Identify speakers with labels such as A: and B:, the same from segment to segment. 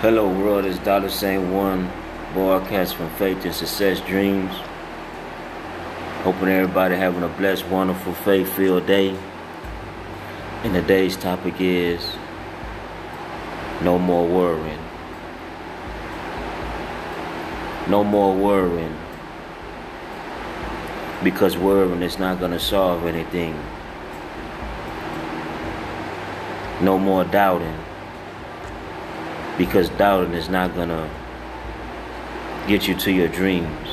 A: Hello world, it's Dollar Saint One, broadcast from Faith and Success Dreams. Hoping everybody having a blessed, wonderful, faith-filled day. And today's topic is no more worrying. No more worrying. Because worrying is not going to solve anything. No more doubting because doubting is not going to get you to your dreams.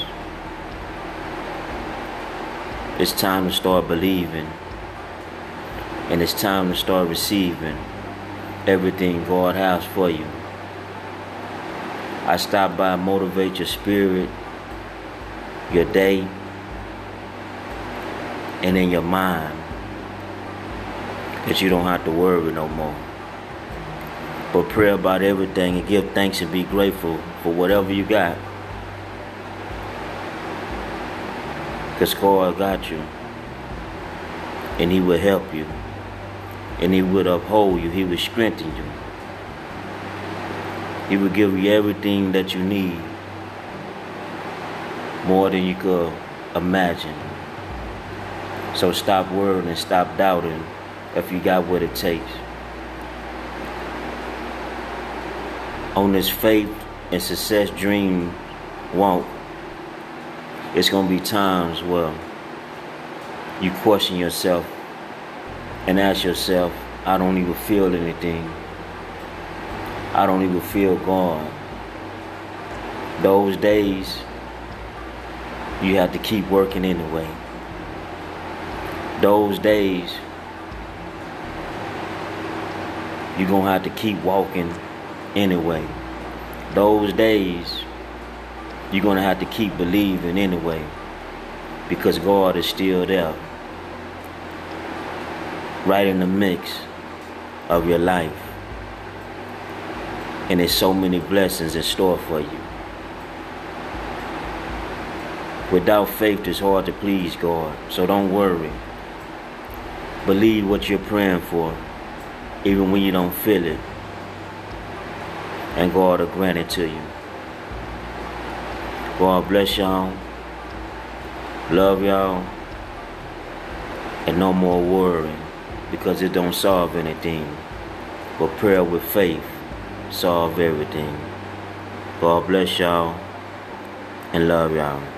A: It's time to start believing, and it's time to start receiving everything God has for you. I stop by motivate your spirit, your day, and in your mind that you don't have to worry no more but pray about everything and give thanks and be grateful for whatever you got. Because God got you. And He will help you. And He will uphold you. He will strengthen you. He will give you everything that you need. More than you could imagine. So stop worrying and stop doubting if you got what it takes. On this faith and success dream walk, it's going to be times where you question yourself and ask yourself, I don't even feel anything. I don't even feel God. Those days, you have to keep working anyway. Those days, you're going to have to keep walking anyway. Those days, you're going to have to keep believing anyway because God is still there. Right in the mix of your life. And there's so many blessings in store for you. Without faith, it's hard to please God. So don't worry. Believe what you're praying for, even when you don't feel it and God will grant it to you. God bless y'all. Love y'all. And no more worrying because it don't solve anything. But prayer with faith solve everything. God bless y'all and love y'all.